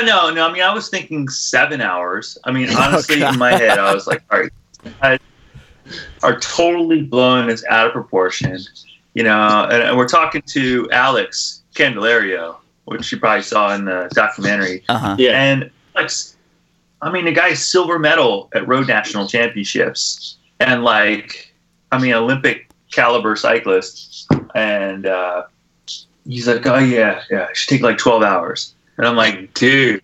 Yeah, no, no. I mean, I was thinking seven hours. I mean, honestly, oh, in my head, I was like, all right, I are totally blown as out of proportion. You know, and, and we're talking to Alex Candelario, which you probably saw in the documentary. Uh-huh. Yeah, and Alex, I mean, the guy's silver medal at road national championships, and like, I mean, Olympic caliber cyclist, and uh, he's like, oh yeah, yeah, it should take like twelve hours, and I'm like, dude,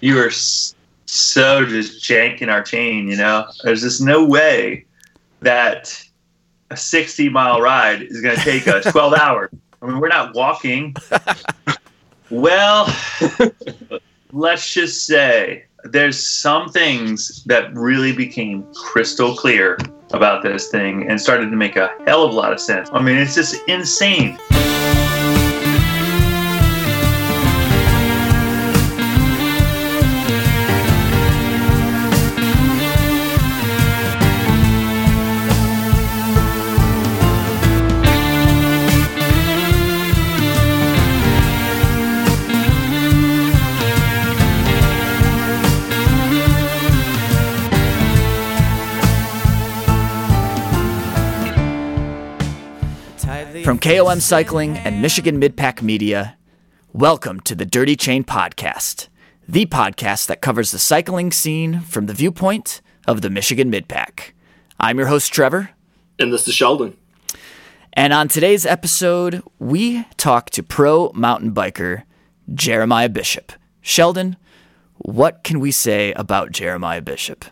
you are so just janking our chain, you know. There's just no way that a 60 mile ride is going to take us 12 hours. I mean, we're not walking. well, let's just say there's some things that really became crystal clear about this thing and started to make a hell of a lot of sense. I mean, it's just insane. From KOM Cycling and Michigan Midpack Media, welcome to the Dirty Chain Podcast, the podcast that covers the cycling scene from the viewpoint of the Michigan Midpack. I'm your host, Trevor. And this is Sheldon. And on today's episode, we talk to pro mountain biker Jeremiah Bishop. Sheldon, what can we say about Jeremiah Bishop?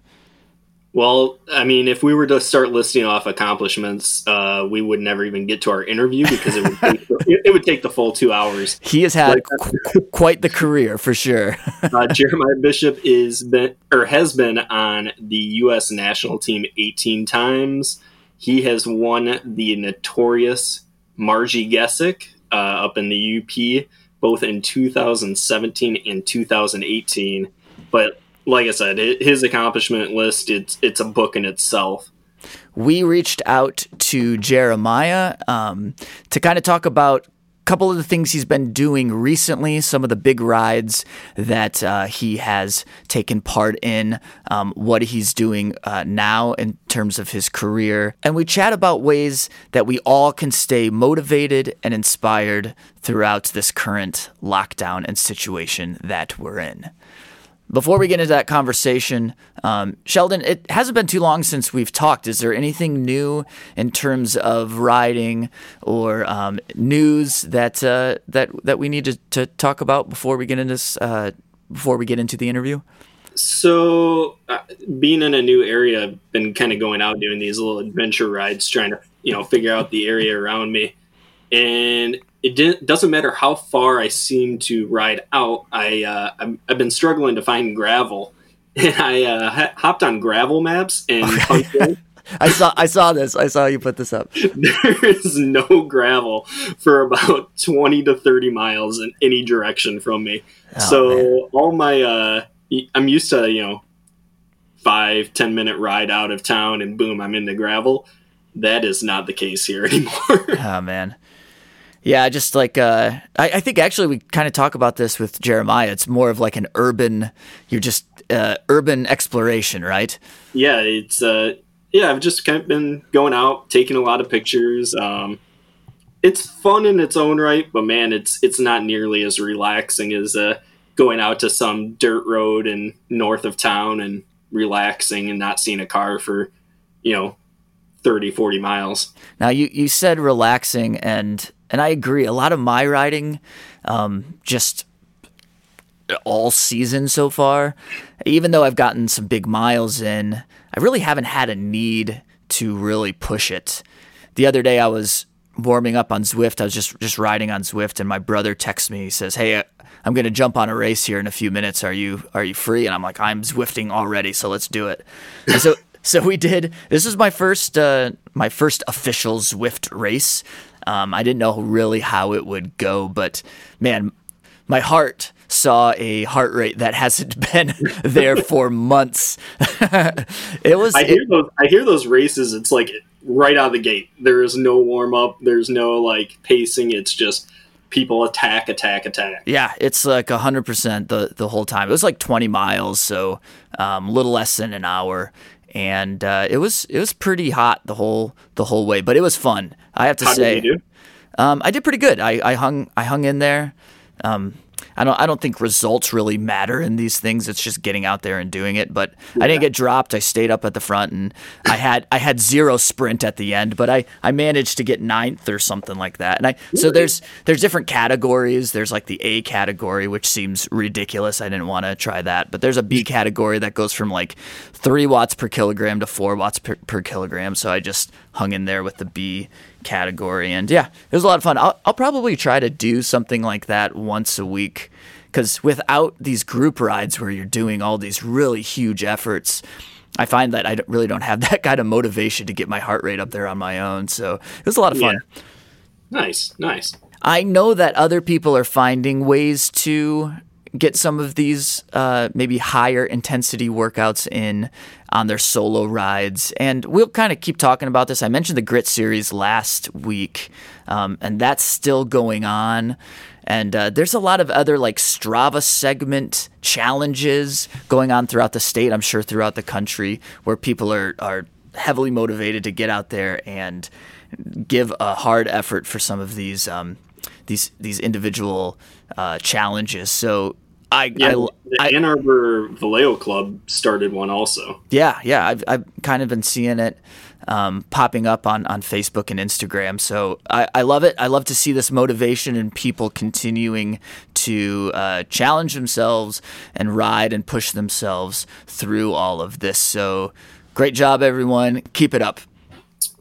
Well, I mean, if we were to start listing off accomplishments, uh, we would never even get to our interview because it would take, it would take the full two hours. He has had qu- quite the career for sure. uh, Jeremiah Bishop is been or has been on the U.S. national team 18 times. He has won the notorious Marji Gesick uh, up in the UP both in 2017 and 2018. But like I said, his accomplishment list it's it's a book in itself. We reached out to Jeremiah um, to kind of talk about a couple of the things he's been doing recently, some of the big rides that uh, he has taken part in, um, what he's doing uh, now in terms of his career. And we chat about ways that we all can stay motivated and inspired throughout this current lockdown and situation that we're in. Before we get into that conversation, um, Sheldon, it hasn't been too long since we've talked. Is there anything new in terms of riding or um, news that uh, that that we need to, to talk about before we get into this, uh, before we get into the interview? So, uh, being in a new area, I've been kind of going out doing these little adventure rides, trying to you know figure out the area around me, and it doesn't matter how far I seem to ride out. I uh, i have been struggling to find gravel, and I uh, hopped on gravel maps and. Okay. I saw I saw this. I saw you put this up. There is no gravel for about 20 to 30 miles in any direction from me. Oh, so man. all my uh I'm used to, you know, five, ten minute ride out of town and boom, I'm in the gravel. That is not the case here anymore. oh man. Yeah, just like uh, I, I, think actually we kind of talk about this with Jeremiah. It's more of like an urban, you're just uh, urban exploration, right? Yeah, it's uh, yeah. I've just kind of been going out, taking a lot of pictures. Um, it's fun in its own right, but man, it's it's not nearly as relaxing as uh, going out to some dirt road and north of town and relaxing and not seeing a car for you know 30 40 miles now you you said relaxing and and I agree. A lot of my riding, um, just all season so far, even though I've gotten some big miles in, I really haven't had a need to really push it. The other day I was warming up on Zwift. I was just just riding on Zwift, and my brother texts me. He says, "Hey, I'm going to jump on a race here in a few minutes. Are you are you free?" And I'm like, "I'm Zwifting already, so let's do it." So so we did. This is my first uh, my first official Zwift race. Um, I didn't know really how it would go, but man, my heart saw a heart rate that hasn't been there for months. it was. I hear those. I hear those races. It's like right out of the gate. There is no warm up. There's no like pacing. It's just people attack, attack, attack. Yeah, it's like hundred percent the the whole time. It was like twenty miles, so um, a little less than an hour, and uh, it was it was pretty hot the whole the whole way, but it was fun. I have to How say, did you do? Um, I did pretty good. I, I hung I hung in there. Um, I don't I don't think results really matter in these things. It's just getting out there and doing it. But I didn't get dropped. I stayed up at the front and I had I had zero sprint at the end, but I, I managed to get ninth or something like that. And I so there's there's different categories. There's like the A category, which seems ridiculous. I didn't want to try that. But there's a B category that goes from like three watts per kilogram to four watts per, per kilogram. So I just hung in there with the B category. And yeah, it was a lot of fun. I'll, I'll probably try to do something like that once a week because without these group rides where you're doing all these really huge efforts, I find that I really don't have that kind of motivation to get my heart rate up there on my own. So it was a lot of fun. Yeah. Nice, nice. I know that other people are finding ways to get some of these uh, maybe higher intensity workouts in on their solo rides. And we'll kind of keep talking about this. I mentioned the Grit Series last week, um, and that's still going on. And uh, there's a lot of other like Strava segment challenges going on throughout the state, I'm sure throughout the country, where people are, are heavily motivated to get out there and give a hard effort for some of these um, these these individual uh, challenges. So I, Yeah, I, the I Ann Arbor Velo Club started one also. yeah yeah I've I've kind of been seeing it um, popping up on on Facebook and Instagram. So I, I love it. I love to see this motivation and people continuing to uh, challenge themselves and ride and push themselves through all of this. So great job, everyone. Keep it up.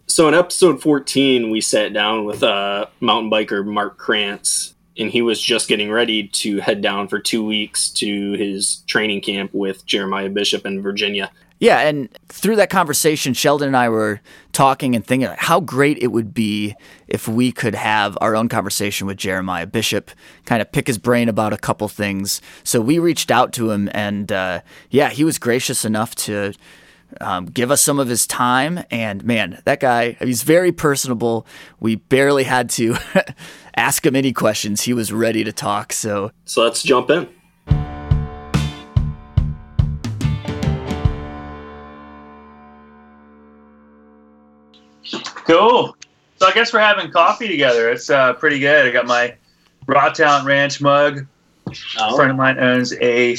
So in episode 14, we sat down with uh, mountain biker Mark Krantz, and he was just getting ready to head down for two weeks to his training camp with Jeremiah Bishop in Virginia. Yeah, and through that conversation, Sheldon and I were talking and thinking how great it would be if we could have our own conversation with Jeremiah Bishop, kind of pick his brain about a couple things. So we reached out to him, and uh, yeah, he was gracious enough to um, give us some of his time. And man, that guy, he's very personable. We barely had to ask him any questions. He was ready to talk. So So let's jump in. Cool. So I guess we're having coffee together. It's uh, pretty good. I got my Raw Talent Ranch mug. A friend of mine owns a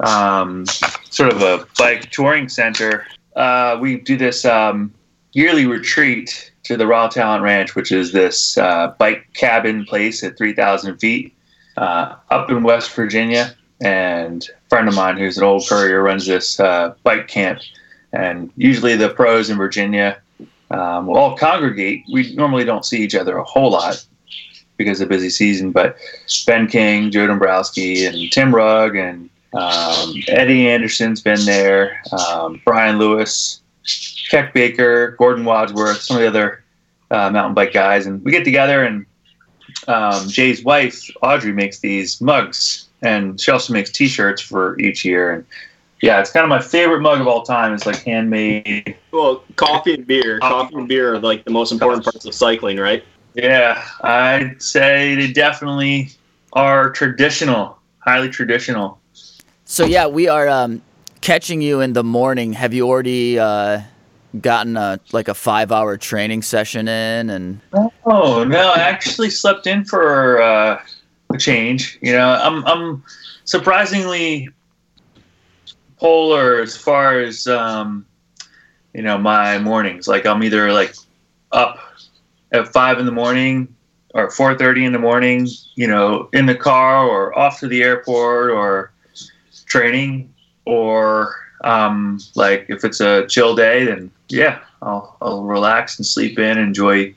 um, sort of a bike touring center. Uh, we do this um, yearly retreat to the Raw Talent Ranch, which is this uh, bike cabin place at 3,000 feet uh, up in West Virginia. And a friend of mine who's an old courier runs this uh, bike camp. And usually the pros in Virginia um, will all congregate. We normally don't see each other a whole lot because of busy season, but Ben King, Joe Dombrowski, and Tim Rugg, and um, Eddie Anderson's been there, um, Brian Lewis, Keck Baker, Gordon Wadsworth, some of the other uh, mountain bike guys, and we get together and um, Jay's wife Audrey makes these mugs, and she also makes T-shirts for each year. And yeah, it's kind of my favorite mug of all time. It's like handmade. Well, coffee and beer. Coffee and beer are like the most important parts of cycling, right? Yeah, I'd say they definitely are traditional, highly traditional. So yeah, we are um, catching you in the morning. Have you already uh, gotten a like a five hour training session in? And Oh no, I actually slept in for uh, a change. You know, I'm I'm surprisingly polar as far as um, you know my mornings. Like I'm either like up at five in the morning or four thirty in the morning. You know, in the car or off to the airport or training or um, like if it's a chill day, then yeah, I'll, I'll relax and sleep in, enjoy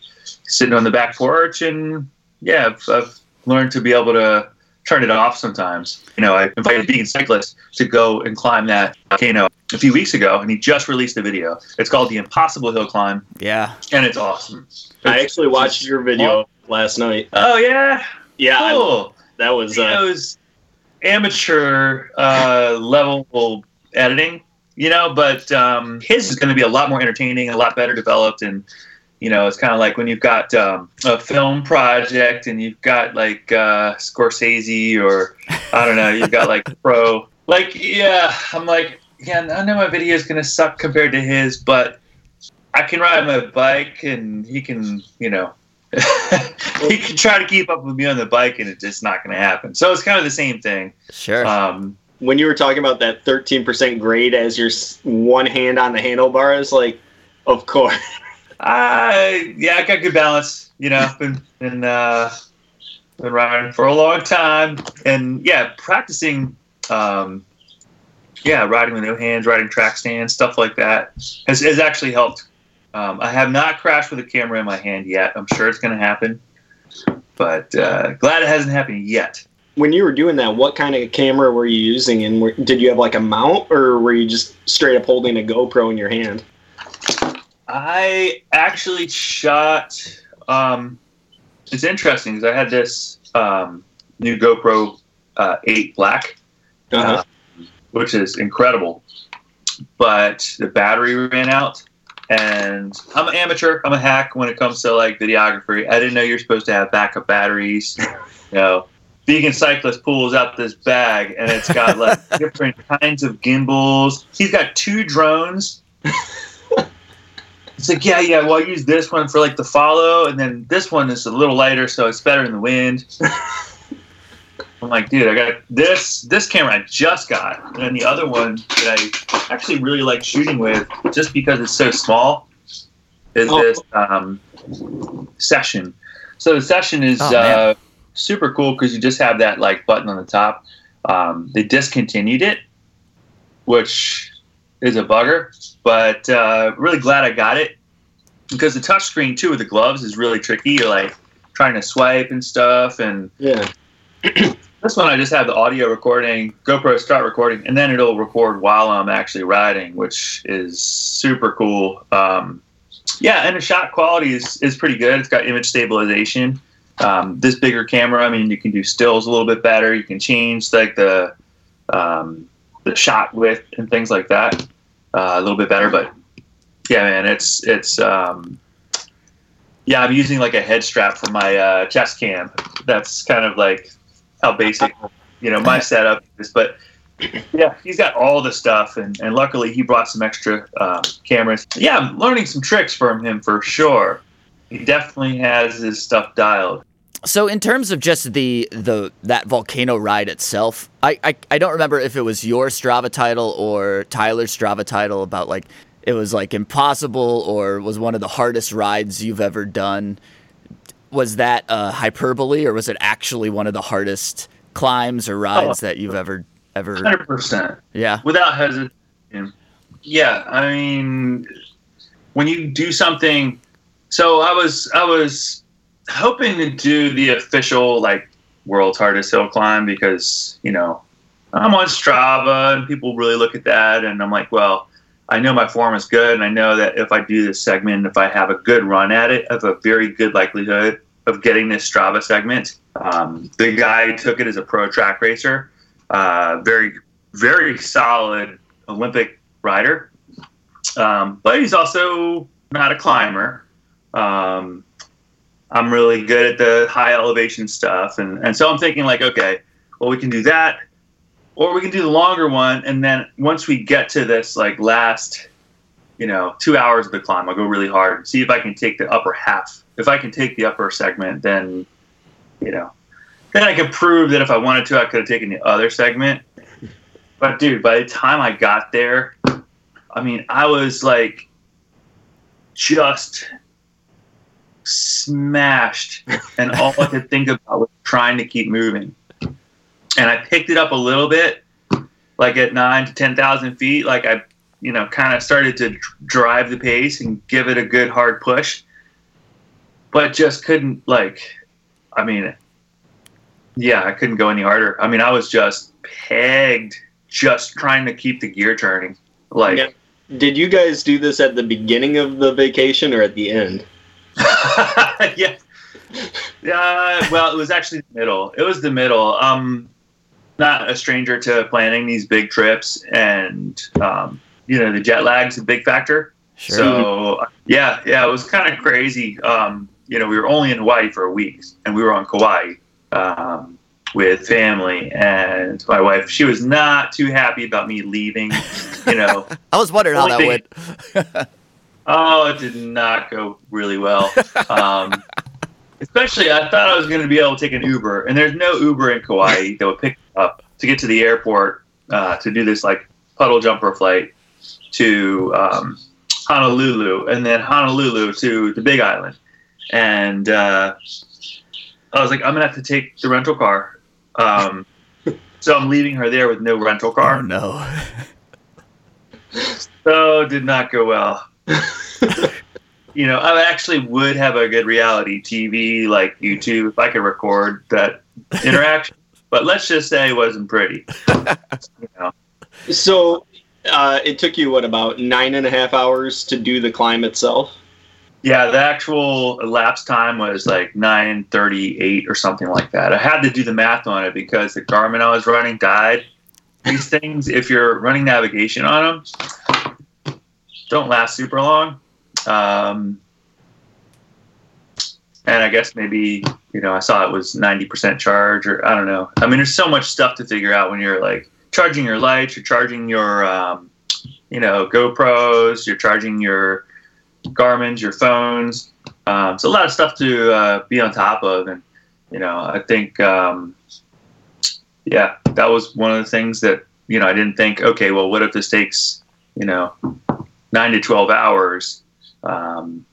sitting on the back porch, and yeah, I've, I've learned to be able to turn it off sometimes. You know, I invited Vegan Cyclist to go and climb that volcano a few weeks ago, and he just released a video. It's called the Impossible Hill Climb, yeah, and it's awesome. I actually watched your video last night. Oh yeah, Yeah, I- that was It uh, was amateur uh, level editing, you know, but um, his is going to be a lot more entertaining, a lot better developed, and You know, it's kind of like when you've got um, a film project and you've got like uh, Scorsese or I don't know, you've got like pro. Like, yeah, I'm like, yeah, I know my video is gonna suck compared to his, but I can ride my bike and he can, you know, he can try to keep up with me on the bike and it's just not gonna happen. So it's kind of the same thing. Sure. Um, When you were talking about that 13% grade as your one hand on the handlebars, like, of course. I yeah, I got good balance. You know, been been uh, been riding for a long time, and yeah, practicing. Um, yeah, riding with no hands, riding track stands, stuff like that has, has actually helped. Um, I have not crashed with a camera in my hand yet. I'm sure it's going to happen, but uh, glad it hasn't happened yet. When you were doing that, what kind of camera were you using? And were, did you have like a mount or were you just straight up holding a GoPro in your hand? I actually shot. Um, it's interesting because I had this um, new GoPro uh, 8 Black, Uh-huh. which is incredible. But the battery ran out, and I'm an amateur. I'm a hack when it comes to like videography. I didn't know you're supposed to have backup batteries. You know, vegan cyclist pulls out this bag, and it's got like different kinds of gimbals. He's got two drones. It's like, yeah, yeah. Well, I use this one for like the follow, and then this one is a little lighter, so it's better in the wind. I'm like, dude, I got this this camera I just got, and then the other one that I actually really like shooting with, just because it's so small, is Oh. this um, session. So the session is Oh, uh, super cool because you just have that like button on the top. Um, they discontinued it, which is a bugger, but uh, really glad I got it because the touchscreen too with the gloves is really tricky. You're like trying to swipe and stuff, and Yeah. this one I just have the audio recording, GoPro start recording, and then it'll record while I'm actually riding, which is super cool. Um, yeah, and the shot quality is, is pretty good. It's got image stabilization. Um, this bigger camera, I mean, you can do stills a little bit better. You can change like the um, the shot width and things like that uh, a little bit better. But yeah, man, it's it's um, yeah. I'm using like a head strap for my uh, chest cam. That's kind of like how basic you know my setup is. But yeah, he's got all the stuff, and, and luckily he brought some extra um, cameras. Yeah, I'm learning some tricks from him for sure. He definitely has his stuff dialed. So in terms of just the the that volcano ride itself, I, I I don't remember if it was your Strava title or Tyler's Strava title about like it was like impossible or was one of the hardest rides you've ever done. Was that uh, hyperbole or was it actually one of the hardest climbs or rides that you've ever ever? Hundred percent. Yeah. without hesitation. Yeah, I mean, when you do something, so I was I was hoping to do the official like world's hardest hill climb because you know I'm on Strava and people really look at that, and I'm like, well, I know my form is good, and I know that if I do this segment, if I have a good run at it, I have a very good likelihood of getting this Strava segment. Um, the guy took it as a pro track racer, uh, very very solid Olympic rider, um, but he's also not a climber. Um, I'm really good at the high elevation stuff, and, and so I'm thinking like, okay, well we can do that, or we can do the longer one, and then once we get to this like last, you know, two hours of the climb, I'll go really hard and see if I can take the upper half. If I can take the upper segment, then, you know, then I could prove that if I wanted to, I could have taken the other segment. But dude, by the time I got there, I mean, I was like just smashed, and all I could think about was trying to keep moving. And I picked it up a little bit, like at nine to ten thousand feet. Like I, you know, kind of started to drive the pace and give it a good hard push, but just couldn't like. I mean, yeah, I couldn't go any harder. I mean, I was just pegged, just trying to keep the gear turning. Like, Yeah. Did you guys do this at the beginning of the vacation or at the end? yeah. Yeah, well, it was actually the middle. It was the middle. Um, not a stranger to planning these big trips, and um, you know, the jet lag's a big factor. Sure. So yeah, yeah, it was kind of crazy. Um, you know, we were only in Hawaii for a week, and we were on Kauai um, with family. And my wife, she was not too happy about me leaving. You know, I was wondering how that Only went. oh, it did not go really well. Um, especially, I thought I was going to be able to take an Uber, and there's no Uber in Kauai that would pick up to get to the airport uh, to do this like puddle jumper flight to um, Honolulu, and then Honolulu to the Big Island. And uh, I was like, I'm gonna have to take the rental car. Um, so I'm leaving her there with no rental car. Oh no. So did not go well. you know, I actually would have a good reality TV like YouTube if I could record that interaction. But let's just say it wasn't pretty. You know, So uh, it took you what about nine and a half hours to do the climb itself? yeah, the actual elapsed time was like nine thirty-eight or something like that. I had to do the math on it because the Garmin I was running died. These things, if you're running navigation on them, don't last super long. Um, and I guess maybe you know I saw it was ninety percent charge, or I don't know. I mean, there's so much stuff to figure out when you're like charging your lights, you're charging your um, you know GoPros, you're charging your Garmin's, your phones. Um, so a lot of stuff to uh, be on top of, and you know, I think, um, yeah, that was one of the things that you know I didn't think. Okay, well, what if this takes you know nine to twelve hours? Um,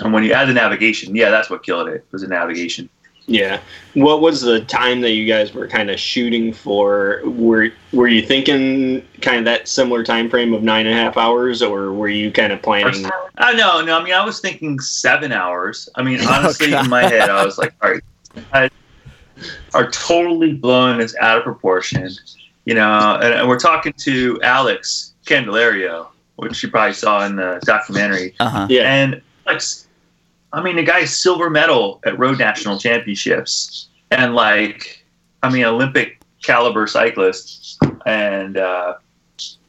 and when you add the navigation, yeah, that's what killed it. Was the navigation. Yeah. What was the time that you guys were kind of shooting for? Were Were you thinking kind of that similar time frame of nine and a half hours, or were you kind of planning? Uh, no, no. I mean, I was thinking seven hours. I mean, Oh, honestly, in my head, I was like, all right, I are totally blown this out of proportion. You know, and, and we're talking to Alex Candelario, which you probably saw in the documentary. Uh huh. Yeah. And Alex, I mean, the guy's silver medal at road national championships, and like, I mean, Olympic caliber cyclist. And uh,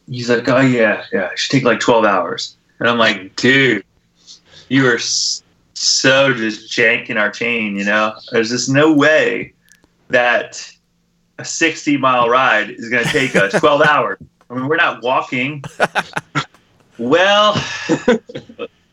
he's like, oh yeah, yeah, it should take like twelve hours. And I'm like, dude, you are so just janking our chain. You know, there's just no way that a 60 mile ride is going to take us 12 hours. I mean, we're not walking. Well,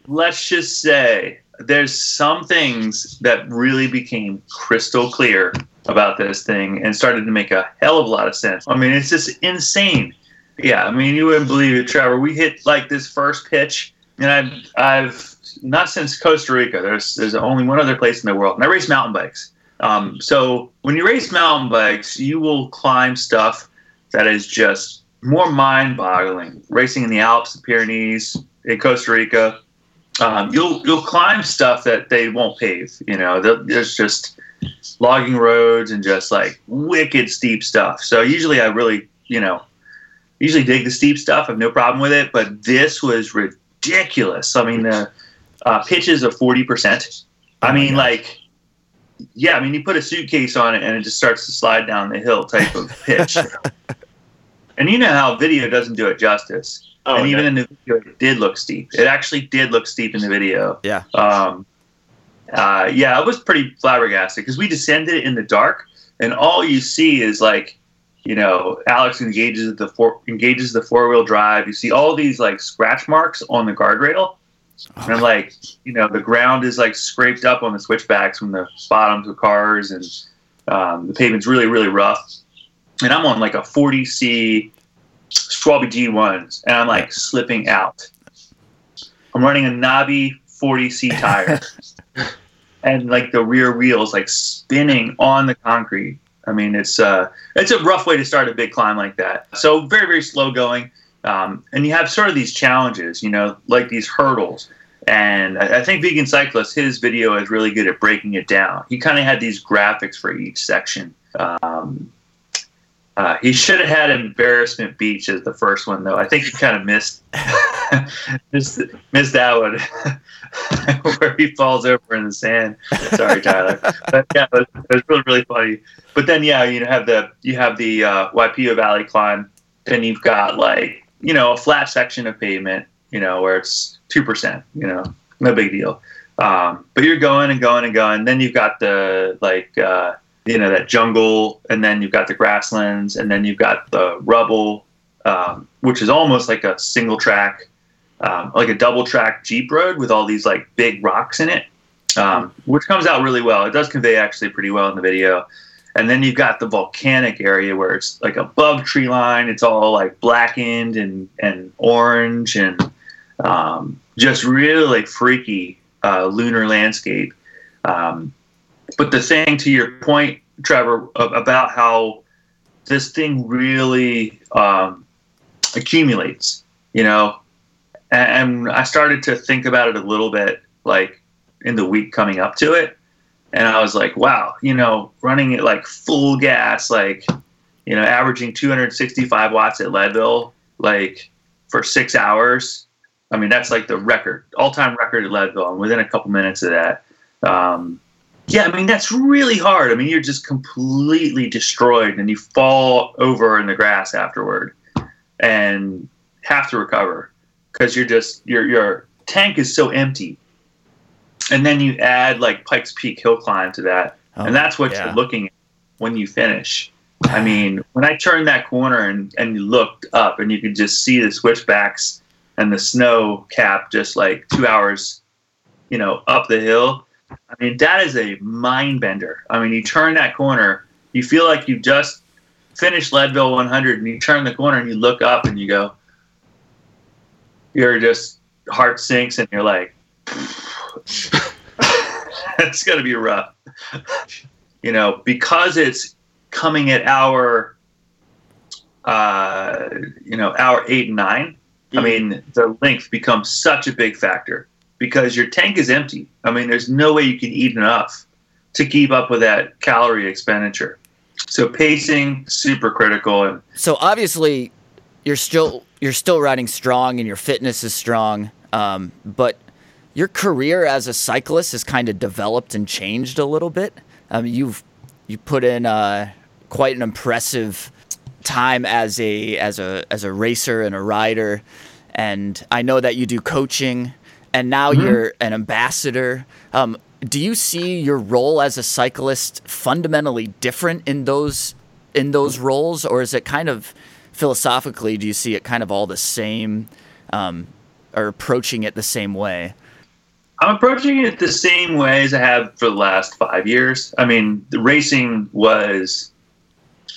let's just say there's some things that really became crystal clear about this thing and started to make a hell of a lot of sense. I mean, it's just insane. Yeah, I mean, you wouldn't believe it, Trevor. We hit like this first pitch, and I've, I've not since Costa Rica. There's, there's only one other place in the world, and I race mountain bikes. Um, so when you race mountain bikes, you will climb stuff that is just more mind-boggling. Racing in the Alps, the Pyrenees, in Costa Rica, um, you'll you'll climb stuff that they won't pave. You know, there's just logging roads and just like wicked steep stuff. So usually I really, you know, usually dig the steep stuff. I have no problem with it. But this was ridiculous. I mean, the uh, pitches of forty percent. I mean, like, yeah. I mean, you put a suitcase on it and it just starts to slide down the hill type of pitch. and you know how video doesn't do it justice Oh, and even no. in the video, it did look steep. It actually did look steep in the video. Yeah. Um, uh, yeah, it was pretty flabbergasted because we descended in the dark, and all you see is like, you know, Alex engages the four engages the four wheel drive. You see all these like scratch marks on the guardrail, and like, you know, the ground is like scraped up on the switchbacks from the bottoms of cars, and um, the pavement's really really rough. And I'm on like a 40C Schwalbe G1s, and I'm like slipping out. I'm running a Navi 40C tire, and like the rear wheels like spinning on the concrete. I mean, it's uh, it's a rough way to start a big climb like that. So very very slow going, um, and you have sort of these challenges, you know, like these hurdles. And I, I think Vegan Cyclist, his video is really good at breaking it down. He kind of had these graphics for each section. Um, uh, he should have had Embarrassment Beach as the first one, though. I think he kind of missed missed, missed that one where he falls over in the sand. Sorry, Tyler. But yeah, it was, it was really really funny. But then yeah, you have the you have the uh, Waipio Valley climb. Then you've got like you know a flat section of pavement, you know where it's two percent. You know, no big deal. Um, but you're going and going and going. Then you've got the like uh, you know that jungle, and then you've got the grasslands, and then you've got the rubble, um, which is almost like a single track, um, like a double track Jeep road with all these like big rocks in it, um, which comes out really well. It does convey actually pretty well in the video. And then you've got the volcanic area where it's like above tree line. It's all like blackened and, and orange and um, just really freaky uh, lunar landscape. Um, but the thing to your point, Trevor, about how this thing really um, accumulates, you know, and I started to think about it a little bit, like in the week coming up to it, and I was like, wow, you know, running it like full gas, like you know, averaging 265 watts at Leadville, like for six hours. I mean, that's like the record, all-time record at Leadville, and within a couple minutes of that. Um, yeah, I mean that's really hard. I mean you're just completely destroyed and you fall over in the grass afterward and have to recover because you're just your your tank is so empty. And then you add like Pikes Peak hill climb to that, oh, and that's what yeah. you're looking at when you finish. I mean, when I turned that corner and and you looked up and you could just see the switchbacks and the snow cap just like two hours, you know, up the hill I mean, that is a mind bender. I mean, you turn that corner, you feel like you just finished Leadville 100, and you turn the corner and you look up and you go, your just heart sinks, and you're like, it's going to be rough. You know, because it's coming at our, uh, you know, hour eight and 9 mm-hmm. I mean, the length becomes such a big factor because your tank is empty. I mean, there's no way you can eat enough to keep up with that calorie expenditure. So pacing super critical. And so obviously, you're still you're still riding strong and your fitness is strong, um, but your career as a cyclist has kind of developed and changed a little bit. Um, you've you put in uh, quite an impressive time as a as a as a racer and a rider, and I know that you do coaching and now mm-hmm. you're an ambassador. Um, do you see your role as a cyclist fundamentally different in those in those roles, or is it kind of philosophically? Do you see it kind of all the same, um, or approaching it the same way? I'm approaching it the same way as I have for the last five years. I mean, the racing was,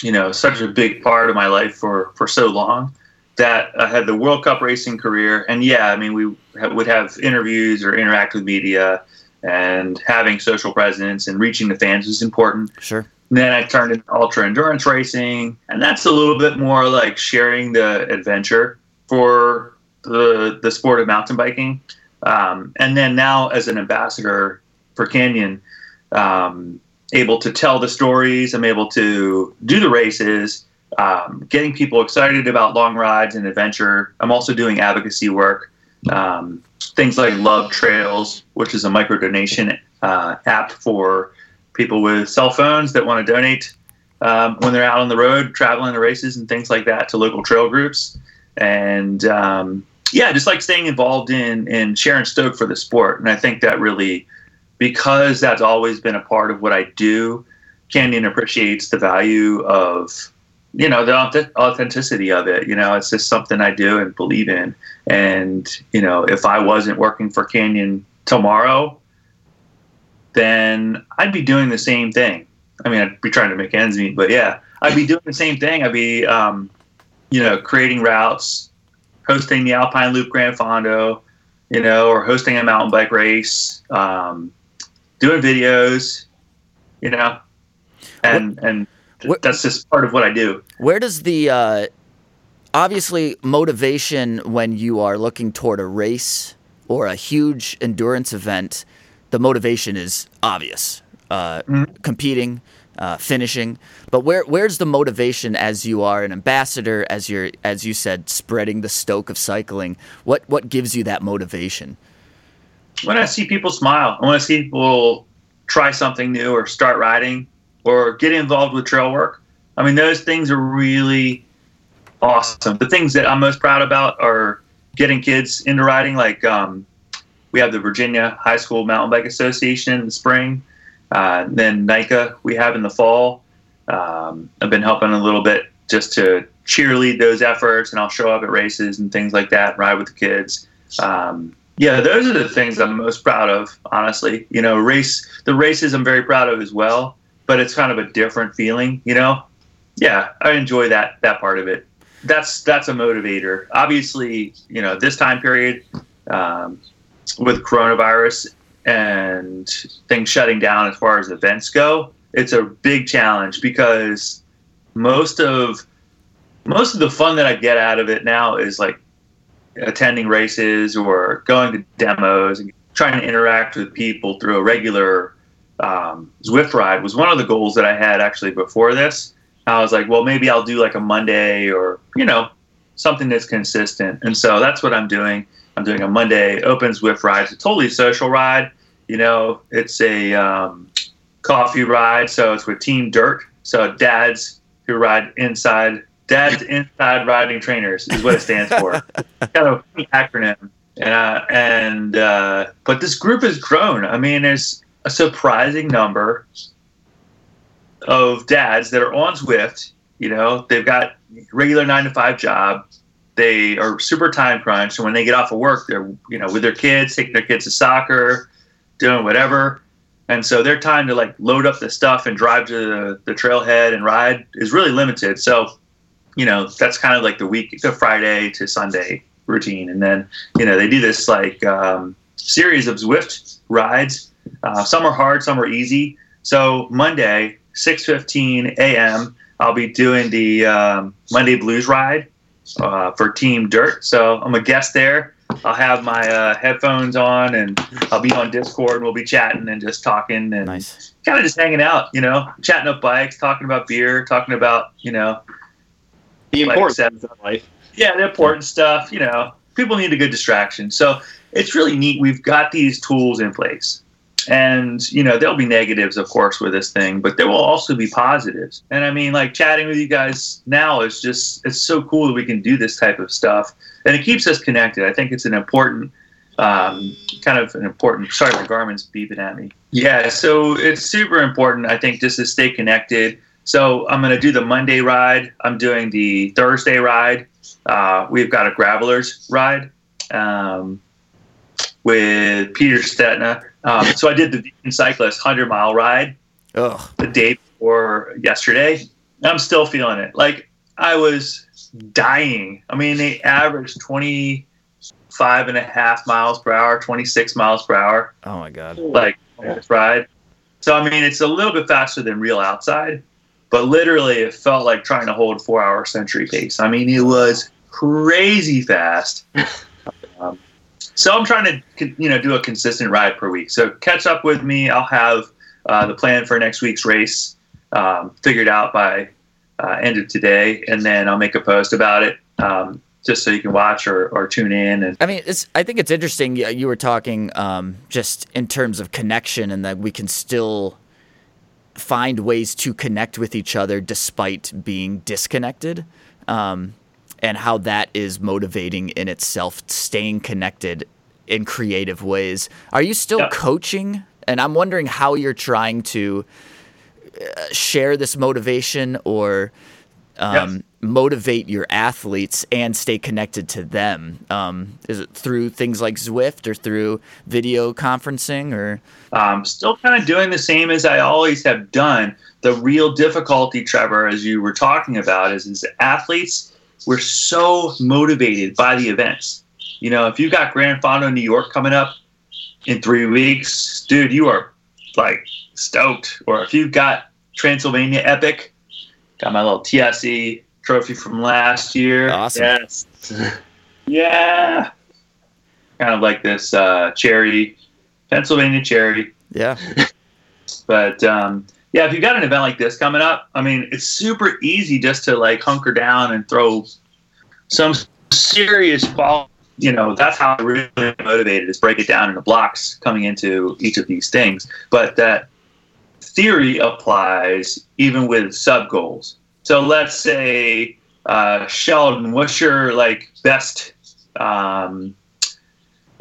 you know, such a big part of my life for for so long that I had the World Cup racing career, and yeah, I mean, we would have interviews or interact with media, and having social presence and reaching the fans was important. Sure. And then I turned into ultra endurance racing, and that's a little bit more like sharing the adventure for the the sport of mountain biking. Um, and then now, as an ambassador for Canyon, um, able to tell the stories, I'm able to do the races um, getting people excited about long rides and adventure. I'm also doing advocacy work, um, things like Love Trails, which is a micro donation uh, app for people with cell phones that want to donate um, when they're out on the road traveling to races and things like that to local trail groups. And um, yeah, just like staying involved in in sharing stoke for the sport. And I think that really, because that's always been a part of what I do, Canyon appreciates the value of you know the authenticity of it you know it's just something i do and believe in. And you know if i wasn't working for canyon tomorrow then i'd be doing the same thing. I mean i'd be trying to make ends meet but yeah i'd be doing the same thing. I'd be um, you know creating routes hosting the alpine loop grand fondo you know or hosting a mountain bike race um, doing videos you know and and where, that's just part of what I do. Where does the uh, obviously motivation when you are looking toward a race or a huge endurance event? The motivation is obvious. Uh, mm-hmm. Competing, uh, finishing, but where where's the motivation as you are an ambassador, as you're as you said, spreading the stoke of cycling? What what gives you that motivation? When I see people smile, I want to see people try something new or start riding or get involved with trail work. I mean, those things are really awesome. The things that I'm most proud about are getting kids into riding. Like um, we have the Virginia High School Mountain Bike Association in the spring. Uh, then NICA we have in the fall. Um, I've been helping a little bit just to cheerlead those efforts, and I'll show up at races and things like that, ride with the kids. Um, yeah, those are the things I'm most proud of, honestly. You know, race the races I'm very proud of as well, but it's kind of a different feeling, you know. Yeah, I enjoy that that part of it. That's that's a motivator. Obviously, you know, this time period um, with coronavirus and things shutting down as far as events go, it's a big challenge because most of most of the fun that I get out of it now is like attending races or going to demos and trying to interact with people through a regular um, Zwift ride was one of the goals that I had actually before this. I was like, well, maybe I'll do like a Monday or, you know, something that's consistent. And so that's what I'm doing. I'm doing a Monday open Zwift ride. It's a totally social ride. You know, it's a um, coffee ride. So it's with Team Dirt. So dads who ride inside Dad's Inside Riding Trainers is what it stands for. kind of acronym. Uh, and uh, but this group has grown. I mean, there's a surprising number of dads that are on Zwift. You know, they've got regular nine to five job. They are super time crunched, and when they get off of work, they're you know with their kids, taking their kids to soccer, doing whatever. And so their time to like load up the stuff and drive to the, the trailhead and ride is really limited. So you know, that's kind of like the week, the Friday to Sunday routine. And then, you know, they do this like um, series of Zwift rides. Uh, some are hard, some are easy. So Monday, 6:15 a.m., I'll be doing the um, Monday Blues ride uh, for Team Dirt. So I'm a guest there. I'll have my uh, headphones on and I'll be on Discord. And we'll be chatting and just talking and nice. kind of just hanging out, you know, chatting up bikes, talking about beer, talking about, you know, the important like life. Yeah, the important stuff. You know, people need a good distraction. So it's really neat. We've got these tools in place. And, you know, there'll be negatives, of course, with this thing, but there will also be positives. And I mean, like chatting with you guys now is just, it's so cool that we can do this type of stuff. And it keeps us connected. I think it's an important, um, kind of an important, sorry, my Garmin's beeping at me. Yeah, so it's super important, I think, just to stay connected so I'm going to do the Monday ride. I'm doing the Thursday ride. Uh, we've got a Gravelers ride um, with Peter Stetina. Um, so I did the Vegan Cyclist 100 mile ride Ugh. the day before yesterday. I'm still feeling it. Like I was dying. I mean, they averaged 25 and a half miles per hour, 26 miles per hour. Oh my God. Like this ride. So, I mean, it's a little bit faster than real outside but literally it felt like trying to hold four hour century pace. I mean, it was crazy fast. so I'm trying to you know do a consistent ride per week. So catch up with me. I'll have uh, the plan for next week's race um, figured out by uh, end of today, and then I'll make a post about it. Um, just so you can watch or, or tune in. And I mean, it's. I think it's interesting. You were talking um, just in terms of connection, and that we can still find ways to connect with each other despite being disconnected. Um, and how that is motivating in itself, staying connected in creative ways. Are you still yeah. coaching? And I'm wondering how you're trying to uh, share this motivation or um, yes. motivate your athletes and stay connected to them? Um, is it through things like Zwift or through video conferencing or? Um, still kind of doing the same as I always have done. The real difficulty, Trevor, as you were talking about, is, is athletes we're so motivated by the events. You know, if you've got Grand Fondo New York coming up in three weeks, dude, you are like stoked. Or if you've got Transylvania Epic Got my little TSE trophy from last year. Awesome. Yes. yeah. Kind of like this uh, cherry, Pennsylvania charity. Yeah. but um, yeah, if you've got an event like this coming up, I mean, it's super easy just to like hunker down and throw some serious ball. You know, that's how I'm really motivated is break it down into blocks coming into each of these things. But that theory applies even with sub goals. So let's say, uh, Sheldon, what's your like best um,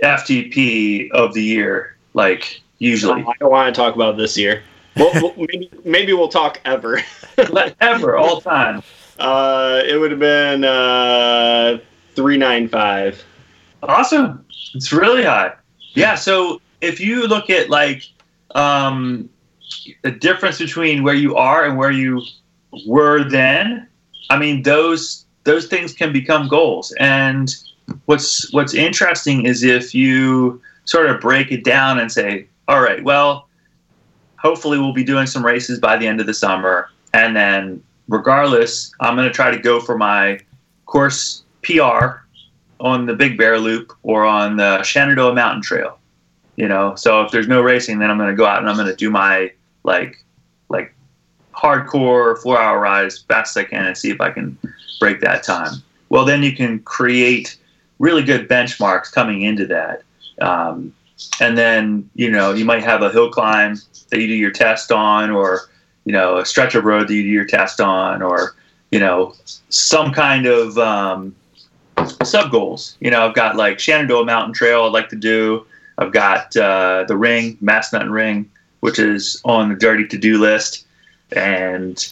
FTP of the year. Like usually, I don't want to talk about this year. Well, well, maybe, maybe we'll talk ever. ever all time. Uh, it would have been uh, three nine five. Awesome. It's really high. Yeah. So if you look at like um, the difference between where you are and where you were then, I mean those those things can become goals. And what's what's interesting is if you sort of break it down and say, all right, well, hopefully we'll be doing some races by the end of the summer, and then regardless, I'm going to try to go for my course PR on the Big Bear Loop or on the Shenandoah Mountain Trail. You know, so if there's no racing, then I'm going to go out and I'm going to do my like like hardcore four hour ride as fast as I can and see if I can break that time. Well, then you can create really good benchmarks coming into that. Um, and then you know you might have a hill climb that you do your test on, or you know a stretch of road that you do your test on, or you know some kind of um, sub goals. You know, I've got like Shenandoah Mountain Trail I'd like to do. I've got uh, the Ring, Massanutten Ring, which is on the dirty to do list, and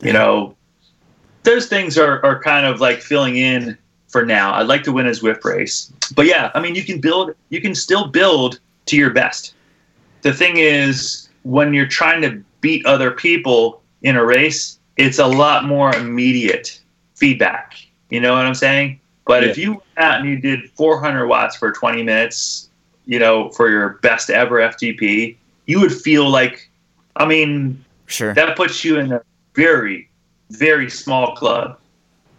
you know those things are, are kind of like filling in for now. I'd like to win a Zwift race, but yeah, I mean you can build, you can still build to your best. The thing is, when you're trying to beat other people in a race, it's a lot more immediate feedback. You know what I'm saying? But yeah. if you went out and you did 400 watts for 20 minutes, you know, for your best ever FTP, you would feel like, I mean, sure, that puts you in a very, very small club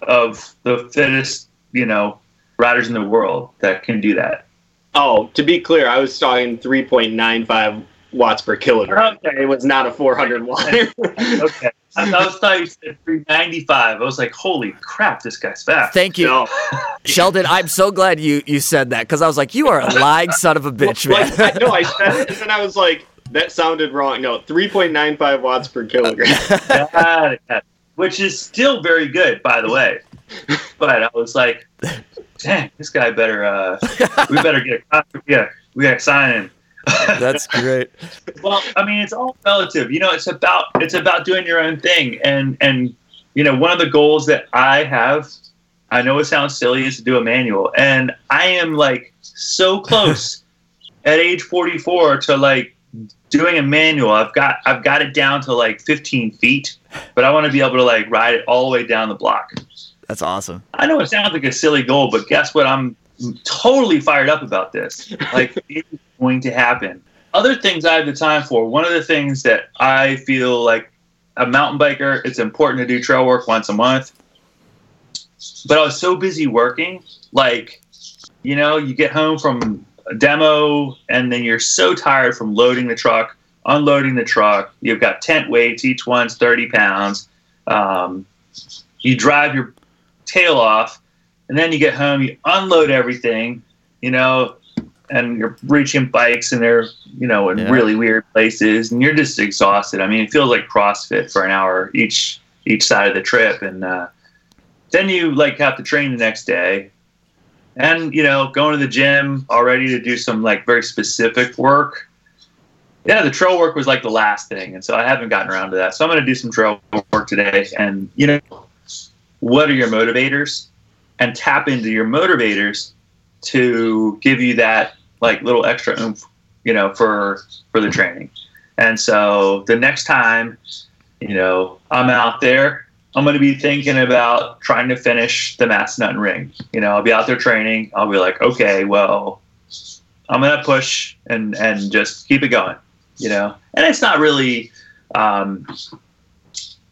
of the fittest, you know, riders in the world that can do that. Oh, to be clear, I was talking 3.95 watts per kilogram. Okay. It was not a 400 watt. okay. I was thought you said 395. I was like, holy crap, this guy's fast. Thank you. No. Sheldon, I'm so glad you, you said that because I was like, you are a lying son of a bitch, man. Like, I know, I said it, and I was like, that sounded wrong. No, 3.95 watts per kilogram. Which is still very good, by the way. But I was like, dang, this guy better, uh, we better get a, yeah, we got to sign him. That's great. well, I mean, it's all relative. You know, it's about it's about doing your own thing, and and you know, one of the goals that I have, I know it sounds silly, is to do a manual, and I am like so close at age 44 to like doing a manual. I've got I've got it down to like 15 feet, but I want to be able to like ride it all the way down the block. That's awesome. I know it sounds like a silly goal, but guess what? I'm totally fired up about this. Like it's going to happen. Other things I have the time for. One of the things that I feel like a mountain biker, it's important to do trail work once a month. But I was so busy working, like, you know, you get home from a demo and then you're so tired from loading the truck, unloading the truck. You've got tent weights, each one's 30 pounds. Um, you drive your tail off and then you get home, you unload everything, you know, and you're reaching bikes and they're, you know, in yeah. really weird places and you're just exhausted. I mean, it feels like CrossFit for an hour each each side of the trip and uh, then you like have to train the next day and you know going to the gym already to do some like very specific work yeah the trail work was like the last thing and so i haven't gotten around to that so i'm going to do some trail work today and you know what are your motivators and tap into your motivators to give you that like little extra oomph, you know, for for the training. And so the next time, you know, I'm out there, I'm going to be thinking about trying to finish the Massanutten Ring. You know, I'll be out there training. I'll be like, okay, well, I'm going to push and and just keep it going. You know, and it's not really, um,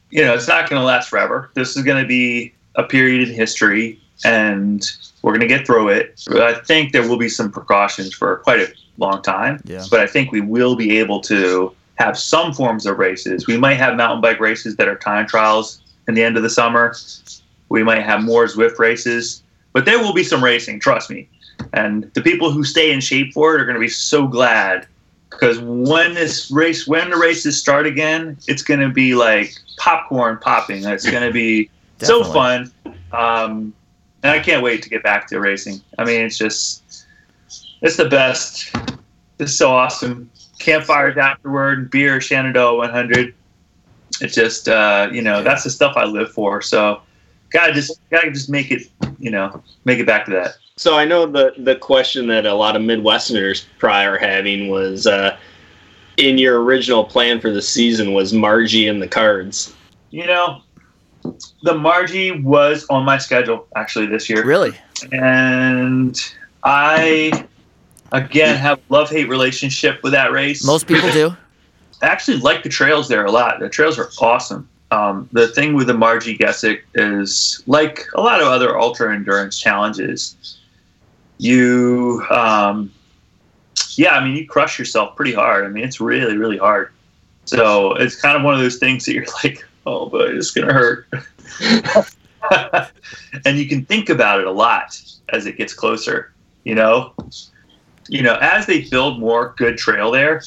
you know, it's not going to last forever. This is going to be a period in history and we're going to get through it. I think there will be some precautions for quite a long time, yeah. but I think we will be able to have some forms of races. We might have mountain bike races that are time trials in the end of the summer. We might have more Zwift races, but there will be some racing, trust me. And the people who stay in shape for it are going to be so glad because when this race, when the races start again, it's going to be like popcorn popping. It's going to be so fun. Um, and I can't wait to get back to racing. I mean, it's just it's the best. It's so awesome. Campfires afterward, beer, Shenandoah 100. It's just uh, you know that's the stuff I live for. So gotta just gotta just make it you know make it back to that. So I know the the question that a lot of Midwesterners prior having was uh, in your original plan for the season was Marji in the cards. You know, the Marji was on my schedule actually this year. Really? And I again have love hate relationship with that race. Most people do. I actually like the trails there a lot. The trails are awesome. Um, the thing with the Marji Gesick is like a lot of other ultra endurance challenges. You, um, yeah, I mean, you crush yourself pretty hard. I mean, it's really, really hard. So it's kind of one of those things that you're like, oh, but it's gonna hurt. and you can think about it a lot as it gets closer. You know, you know, as they build more good trail there,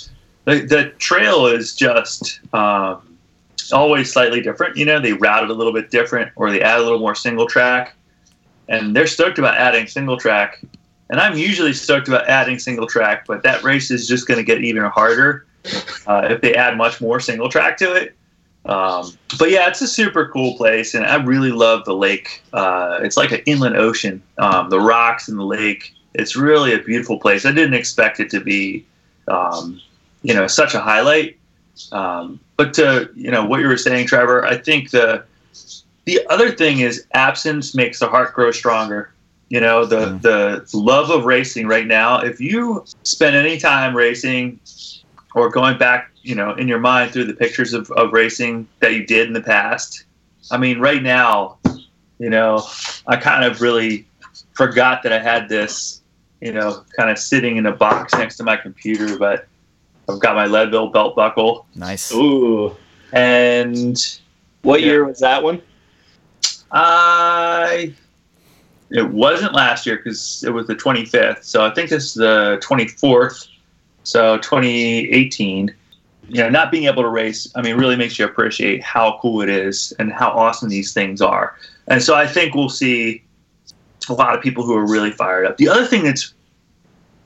the, the trail is just um, always slightly different. You know, they route it a little bit different, or they add a little more single track, and they're stoked about adding single track. And I'm usually stoked about adding single track, but that race is just going to get even harder uh, if they add much more single track to it. Um, but yeah, it's a super cool place, and I really love the lake. Uh, it's like an inland ocean. Um, the rocks in the lake. It's really a beautiful place. I didn't expect it to be, um, you know, such a highlight. Um, but to you know what you were saying, Trevor, I think the the other thing is absence makes the heart grow stronger. You know, the Mm. the love of racing right now. If you spend any time racing or going back, you know, in your mind through the pictures of, of racing that you did in the past, I mean, right now, you know, I kind of really forgot that I had this, you know, kind of sitting in a box next to my computer, but I've got my Leadville belt buckle. Nice. Ooh, And what Yeah. year was that one? I it wasn't last year because it was the 25th. So I think this is the 24th. So 2018. You know, not being able to race, I mean, really makes you appreciate how cool it is and how awesome these things are. And so I think we'll see a lot of people who are really fired up. The other thing that's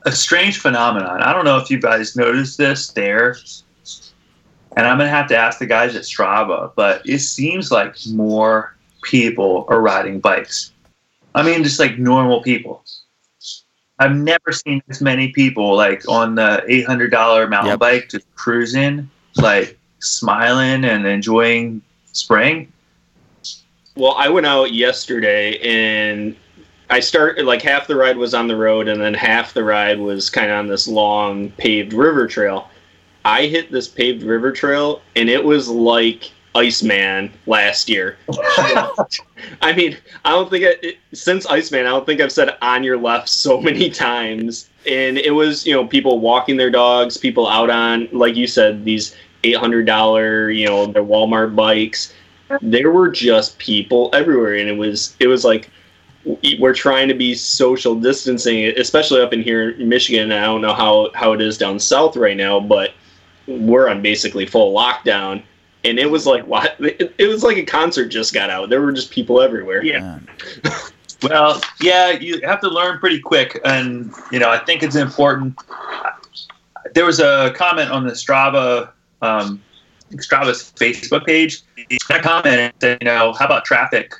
a strange phenomenon, I don't know if you guys noticed this there, and I'm going to have to ask the guys at Strava, but it seems like more people are riding bikes. I mean, just like normal people. I've never seen as many people like on the eight hundred dollar mountain Yep. bike just cruising, like smiling and enjoying spring. Well, I went out yesterday and I started like half the ride was on the road and then half the ride was kind of on this long paved river trail. I hit this paved river trail and it was like Iceman last year. I mean, I don't think it, since Iceman, I don't think I've said on your left so many times. And it was, you know, people walking their dogs, people out on, like you said, these $800, you know, their Walmart bikes. There were just people everywhere. And it was, it was like, we're trying to be social distancing, especially up in here in Michigan. I don't know how, how it is down south right now, but we're on basically full lockdown. And it was like, what? It, it was like a concert just got out. There were just people everywhere. Yeah. Yeah. Well, yeah, you have to learn pretty quick, and you know, I think it's important. There was a comment on the Strava, um, Strava's Facebook page. I commented and said, you know, how about traffic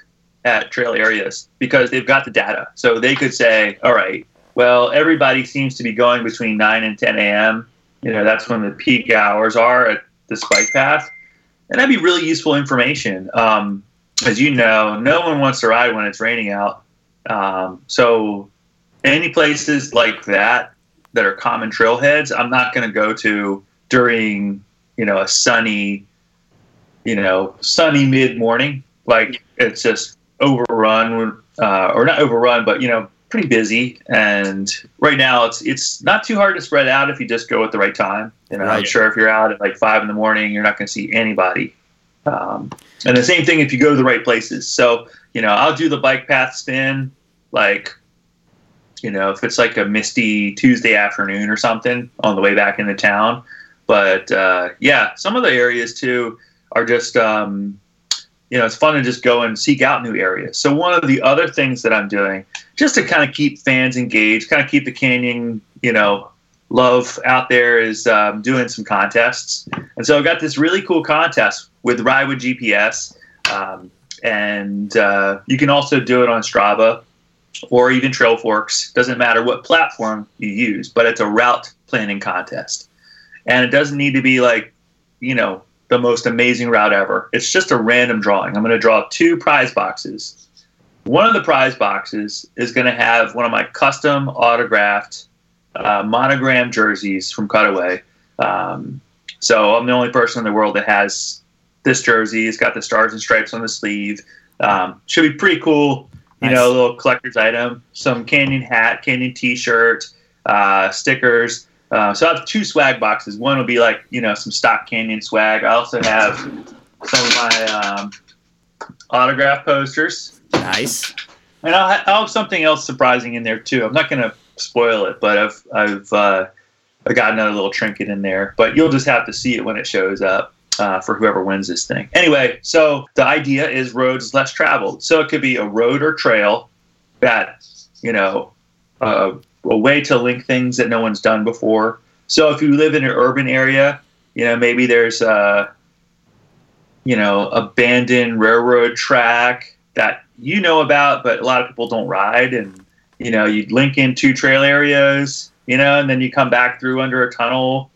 at trail areas because they've got the data, so they could say, all right, well, everybody seems to be going between nine and ten a.m. You know, that's when the peak hours are at the spike path, and that'd be really useful information. Um, as you know, no one wants to ride when it's raining out. Um, so, any places like that that are common trailheads, I'm not going to go to during you know a sunny, you know, sunny mid morning. Like it's just overrun, uh, or not overrun, but you know, pretty busy. And right now, it's it's not too hard to spread out if you just go at the right time. You know, I'm sure if you're out at like five in the morning, you're not going to see anybody. Um, and the same thing if you go to the right places. So, you know, I'll do the bike path spin, like, you know, if it's like a misty Tuesday afternoon or something on the way back into town. But uh, yeah, some of the areas too are just, um, you know, it's fun to just go and seek out new areas. So one of the other things that I'm doing, just to kind of keep fans engaged, kind of keep the canyon, you know, love out there, is um, doing some contests. And so I've got this really cool contest with Ride with GPS, um, and uh, you can also do it on Strava or even Trailforks. Doesn't matter what platform you use, but it's a route planning contest, and it doesn't need to be like, you know, the most amazing route ever. It's just a random drawing. I'm going to draw two prize boxes. One of the prize boxes is going to have one of my custom autographed uh, monogram jerseys from Cutaway. Um, so I'm the only person in the world that has this jersey. It's got the stars and stripes on the sleeve. Um, should be pretty cool. You Nice. know, a little collector's item. Some Canyon hat, Canyon T-shirt, uh, stickers. Uh, so I have two swag boxes. One will be like you know some stock Canyon swag. I also have some of my um, autograph posters, Nice. and I'll, ha- I'll have something else surprising in there too. I'm not going to spoil it, but I've I've uh, I got another little trinket in there. But you'll just have to see it when it shows up. Uh, for whoever wins this thing. Anyway, so the idea is roads less traveled. So it could be a road or trail that, you know, uh, a way to link things that no one's done before. So if you live in an urban area, you know, maybe there's a, you know, abandoned railroad track that you know about, but a lot of people don't ride. And, you know, you'd link in two trail areas, you know, and then you come back through under a tunnel,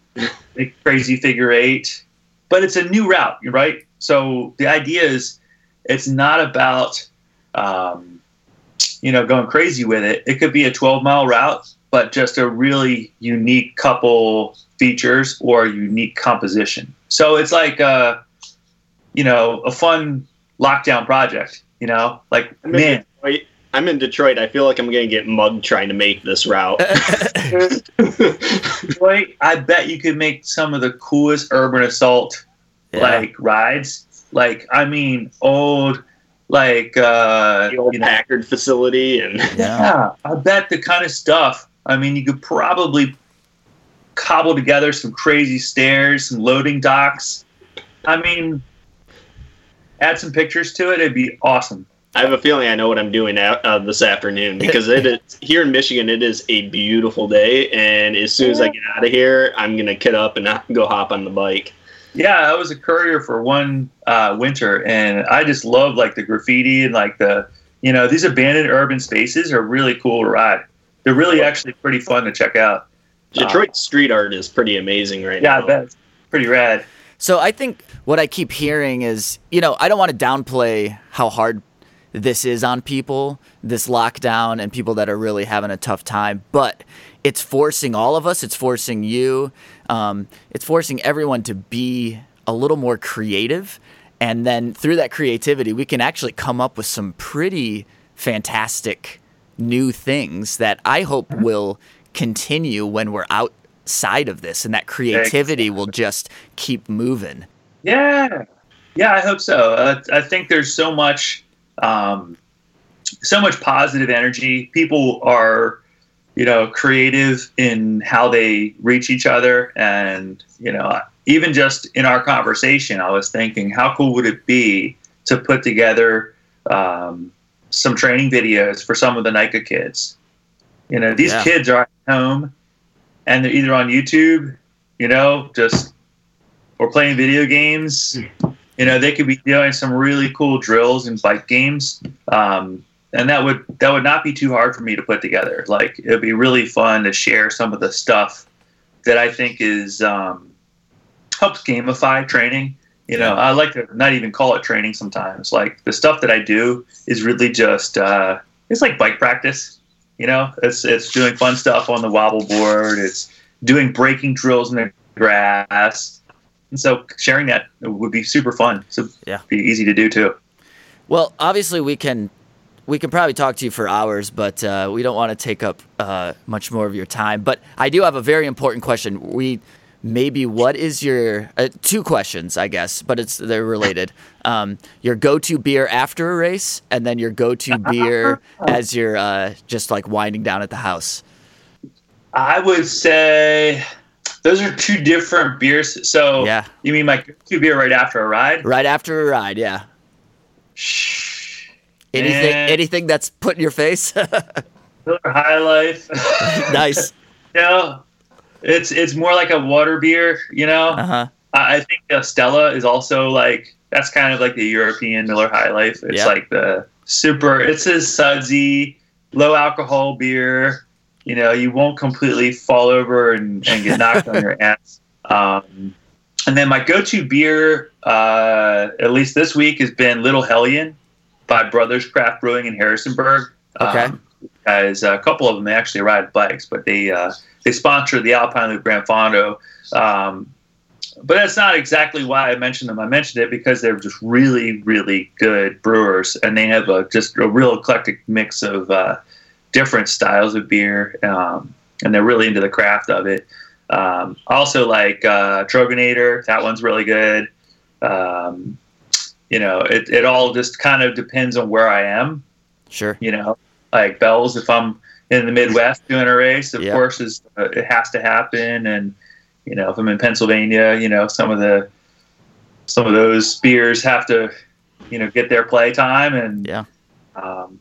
make crazy figure eight. But it's a new route, right? So the idea is it's not about, um, you know, going crazy with it. It could be a 12 mile route, but just a really unique couple features or unique composition. So it's like, uh, you know, a fun lockdown project. You know, like I'm man, Detroit. I'm in Detroit. I feel like I'm going to get mugged trying to make this route. boy, I bet you could make some of the coolest urban assault Yeah. like rides. Like, I mean, old, like, uh, the old you know, Packard facility and yeah. Yeah, I bet the kind of stuff. I mean, you could probably cobble together some crazy stairs, some loading docks. I mean, add some pictures to it. It'd be awesome. I have a feeling I know what I'm doing out, uh, this afternoon because it is here in Michigan. It is a beautiful day, and as soon as I get out of here, I'm gonna get up and not go hop on the bike. Yeah, I was a courier for one uh, winter, and I just love like the graffiti and like the you know these abandoned urban spaces are really cool to ride. They're really actually pretty fun to check out. Detroit street art is pretty amazing right Yeah, now. I bet pretty rad. So I think what I keep hearing is, you know, I don't want to downplay how hard this is on people, this lockdown, and people that are really having a tough time. But it's forcing all of us. It's forcing you. Um, it's forcing everyone to be a little more creative, and then through that creativity, we can actually come up with some pretty fantastic new things that I hope will continue when we're outside of this, and that creativity will just keep moving. Yeah, yeah, I hope so. Uh, I think there's so much, um, so much positive energy. People are, you know, creative in how they reach each other, and you know, even just in our conversation, I was thinking, how cool would it be to put together um, some training videos for some of the NICA kids? You know, these Yeah. kids are at home, and they're either on YouTube, you know, just or playing video games. You know, they could be doing some really cool drills and bike games, um, and that would that would not be too hard for me to put together. Like it'd be really fun to share some of the stuff that I think is um, helps gamify training. You know, I like to not even call it training sometimes. Like the stuff that I do is really just uh, it's like bike practice. You know, it's it's doing fun stuff on the wobble board. It's doing braking drills in the grass. And so sharing that would be super fun. So Yeah. be easy to do too. Well, obviously we can we can probably talk to you for hours, but uh, we don't want to take up uh, much more of your time. But I do have a very important question. We maybe what is your uh, two questions, I guess, but it's they're related. Um, your go-to beer after a race, and then your go-to beer as you're uh, just like winding down at the house. I would say those are two different beers. So Yeah. you mean my two beer right after a ride? Right after a ride, yeah. Anything Man. anything that's put in your face? Miller High Life. nice. you know, it's it's more like a water beer. You know, Uh-huh. I, I think uh, Stella is also like that's kind of like the European Miller High Life. It's Yeah. like the super. It's a sudsy, low alcohol beer. You know, you won't completely fall over and, and get knocked on your ass. Um, and then my go-to beer, uh, at least this week, has been Little Hellion by Brothers Craft Brewing in Harrisonburg. Okay. Um, guys, a couple of them they actually ride bikes, but they uh, they sponsor the Alpine Loop Grand Fondo. Um, but that's not exactly why I mentioned them. I mentioned it because they're just really, really good brewers, and they have a just a real eclectic mix of uh, different styles of beer, um, and they're really into the craft of it. Um, also, like uh, Troganator, that one's really good. Um, you know, it, it all just kind of depends on where I am Sure. you know, like bells. If I'm in the Midwest doing a race, of Yeah. course, is uh, it has to happen. And you know, if I'm in Pennsylvania, you know, some of the some of those beers have to, you know, get their play time. And Yeah. um,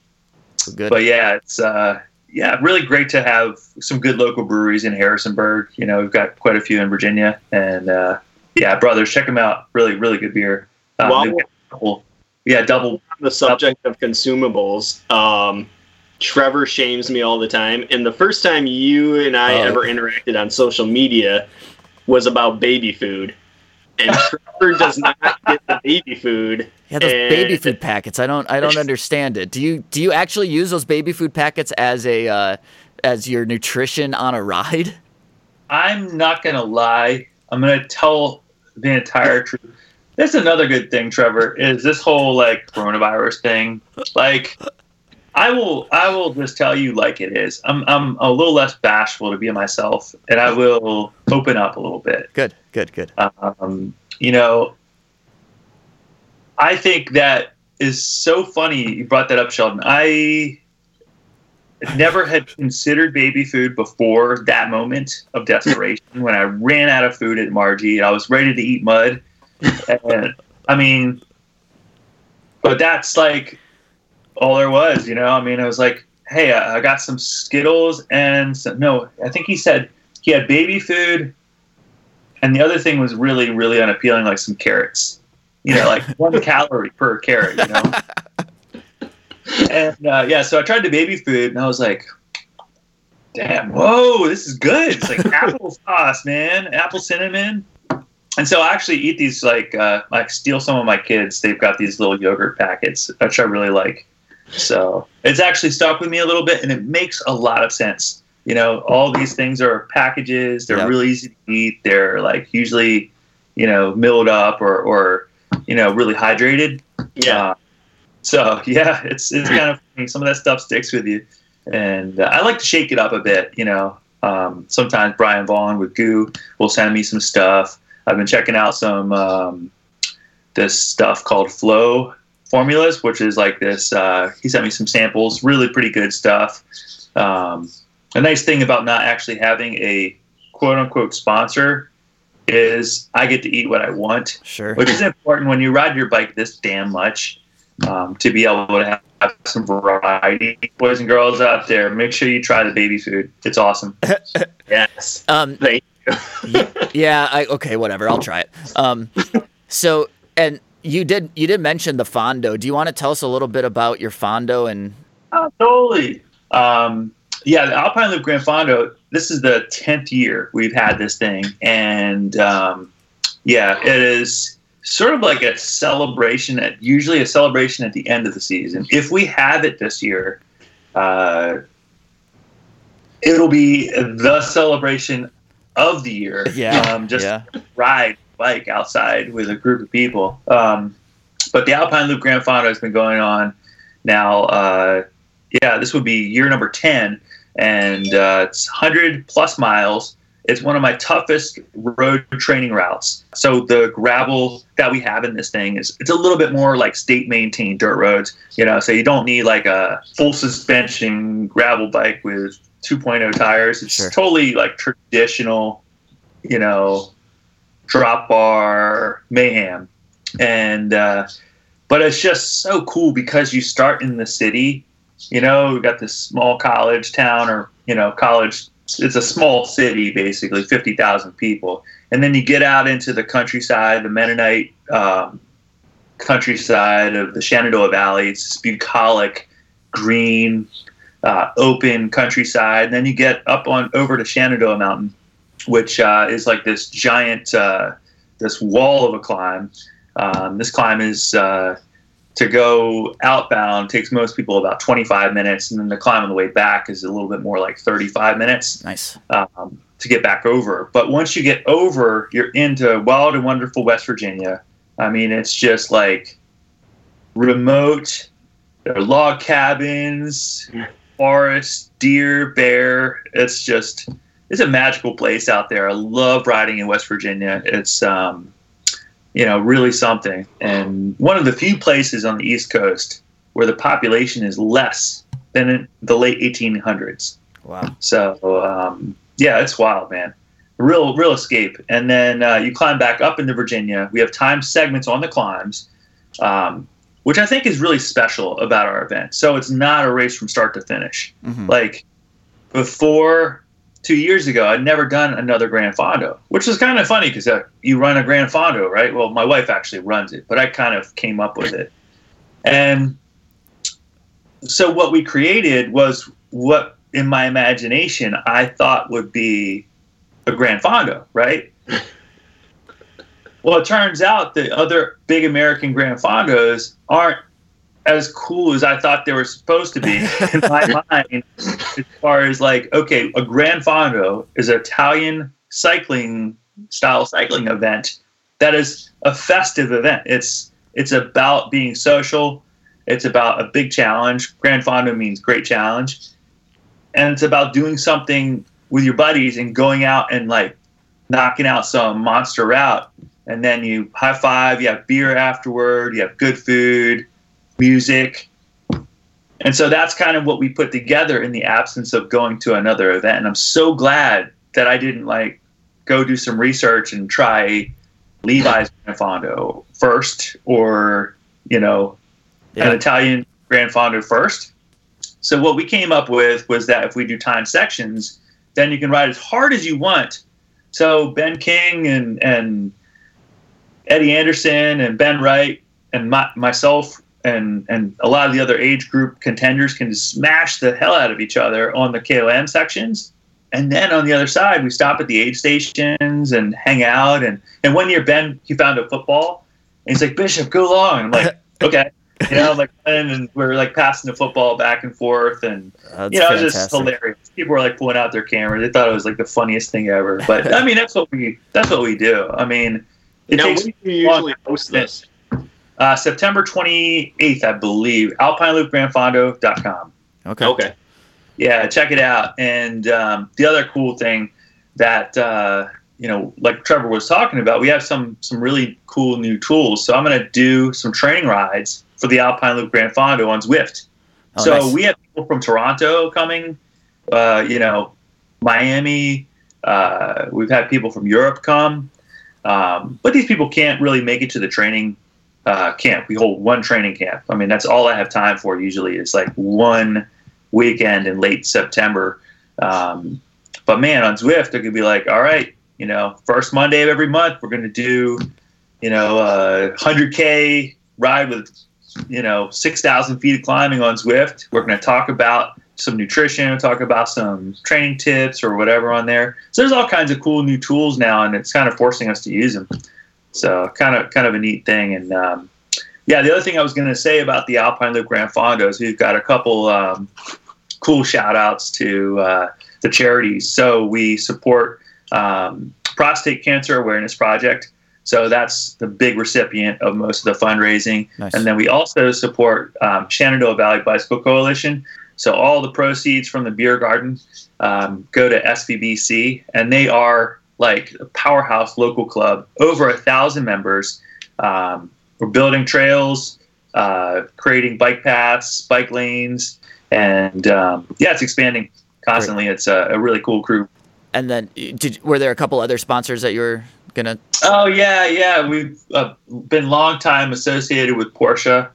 Good. but yeah, it's uh, yeah, really great to have some good local breweries in Harrisonburg. You know, we've got quite a few in Virginia, and uh, yeah, brothers, check them out. Really, really good beer. Um, Wow. They've got a couple- yeah, double the subject of consumables, um, Trevor shames me all the time. And the first time you and I Oh. ever interacted on social media was about baby food. And Trevor does not get the baby food. Yeah, those And- baby food packets. I don't. I don't understand it. Do you? Do you actually use those baby food packets as a uh, as your nutrition on a ride? I'm not gonna lie. I'm gonna tell the entire truth. That's another good thing, Trevor, is this whole like coronavirus thing. Like, I will, I will just tell you like it is. I'm, I'm a little less bashful to be myself, and I will open up a little bit. Good. Good. Good. Um, you know, I think that is so funny. You brought that up, Sheldon. I never had considered baby food before that moment of desperation when I ran out of food at Marji. And I was ready to eat mud. And I mean, but that's like all there was, you know? I mean, I was like, hey, I I got some Skittles and some, no, I think he said he had baby food. And the other thing was really, really unappealing, like some carrots. You know, like one calorie per carrot, you know? and uh, yeah, so I tried the baby food and I was like, damn, whoa, this is good. It's like apple sauce, man, apple cinnamon. And so I actually eat these like uh, I steal some of my kids. They've got these little yogurt packets, which I really like. So it's actually stuck with me a little bit, and it makes a lot of sense. You know, all these things are packages. They're really easy to eat. They're like usually, you know, milled up or, or you know, really hydrated. Yeah. Uh, so yeah, it's it's kind of funny. some of that stuff sticks with you, and uh, I like to shake it up a bit. You know, um, sometimes Brian Vaughn with GU will send me some stuff. I've been checking out some um, this stuff called Flow Formulas, which is like this. Uh, he sent me some samples, really pretty good stuff. Um, a nice thing about not actually having a quote unquote sponsor is I get to eat what I want Sure. which is important when you ride your bike this damn much um, to be able to have, have some variety. Boys and girls out there, make sure you try the baby food. It's awesome. Yes. Um. Yeah. I. Okay. Whatever. I'll try it. Um. So and you did you did mention the Fondo. Do you want to tell us a little bit about your Fondo and Oh, totally. Um, yeah, the Alpine Loop Grand Fondo. This is the tenth year we've had this thing, and um, yeah, it is sort of like a celebration. At usually a celebration at the end of the season. If we have it this year, uh, it'll be the celebration of the year. Yeah, um, just yeah. ride bike outside with a group of people. Um, but the Alpine Loop Grand Fondo has been going on now. Uh, yeah, this would be year number 10, and uh, it's 100 plus miles. It's one of my toughest road training routes. So the gravel that we have in this thing is it's a little bit more like state maintained dirt roads, you know. So you don't need like a full suspension gravel bike with 2.0 tires. It's Sure. totally like traditional, you know, drop bar mayhem. And uh, but it's just so cool because you start in the city. You know, we got this small college town, or you know, college. It's a small city, basically, fifty thousand people, and then you get out into the countryside, the Mennonite um, countryside of the Shenandoah Valley. It's this bucolic, green, uh, open countryside. And then you get up on over to Shenandoah Mountain, which uh, is like this giant, uh, this wall of a climb. Um, this climb is uh, to go outbound takes most people about 25 minutes, and then the climb on the way back is a little bit more like 35 minutes. Nice. Um, to get back over. But once you get over, you're into wild and wonderful West Virginia. I mean, it's just like remote. There are log cabins, forest, deer, bear. It's just it's a magical place out there. I love riding in West Virginia. It's um, you know really something, and one of the few places on the East Coast where the population is less than in the late 1800s. Wow. So um, yeah, it's wild, man. Real, real escape. And then uh, you climb back up into Virginia. We have time segments on the climbs, um, which I think is really special about our event. So it's not a race from start to finish. Mhm. Like before two years ago, I'd never done another Grand Fondo, which is kind of funny because uh, you run a Grand Fondo, right? Well, my wife actually runs it, but I kind of came up with it. And so what we created was what in my imagination I thought would be a Grand Fondo, right? well, it turns out the other big American Grand Fondos aren't as cool as I thought they were supposed to be in my mind. As far as like, okay, a Grand Fondo is an Italian cycling style cycling event that is a festive event. It's it's about being social. It's about a big challenge. Grand Fondo means great challenge, and it's about doing something with your buddies and going out and like knocking out some monster route. And then you high five. You have beer afterward. You have good food, music, and so that's kind of what we put together in the absence of going to another event. And I'm so glad that I didn't like go do some research and try Levi's Grand Fondo first, or you know, an Italian Grand Fondo first. So what we came up with was that if we do time sections, then you can ride as hard as you want. So Ben King and and Eddie Anderson and Ben Wright and my, myself and and a lot of the other age group contenders can smash the hell out of each other on the KOM sections. And then on the other side, we stop at the aid stations and hang out. And, and one year, Ben, he found a football. And he's like, Bishop, go long. I'm like, okay. You know, I'm like, and, and we're like passing the football back and forth. And, That's you know, it was just hilarious. People were like pulling out their cameras. They thought it was like the funniest thing ever. But I mean, that's what we, that's what we do. I mean, it now, takes when do you usually host this? uh, September 28th, I believe, alpineloopgrandfondo.com. Okay. Okay. Yeah, check it out. And um, the other cool thing that uh, you know, like Trevor was talking about, we have some some really cool new tools. So I'm going to do some training rides for the Alpine Loop Grand Fondo on Zwift. Oh, so nice. we have people from Toronto coming, uh, you know, Miami. Uh, we've had people from Europe come, um, but these people can't really make it to the training uh, camp. We hold one training camp. I mean, that's all I have time for. Usually, it's like one weekend in late September. Um, but man, on Zwift, it could be like, all right, you know, first Monday of every month, we're going to do, you know, a hundred k ride with, you know, six thousand feet of climbing on Zwift. We're going to talk about some nutrition, talk about some training tips or whatever on there. So there's all kinds of cool new tools now, and it's kind of forcing us to use them. So kind of kind of a neat thing. And um, yeah, the other thing I was going to say about the Alpine Loop Grand Fondo is we've got a couple um, cool shout outs to uh, the charities. So we support um, Prostate Cancer Awareness Project. So that's the big recipient of most of the fundraising. Nice. And then we also support um, Shenandoah Valley Bicycle Coalition. So all the proceeds from the beer garden um, go to SVBC, and they are like a powerhouse local club, over a thousand members. Um, we're building trails, uh, creating bike paths, bike lanes, and um, yeah, it's expanding constantly. It's a, a really cool crew. And then, did were there a couple other sponsors that you were gonna? Oh yeah, yeah. We've uh, been long time associated with Porsche.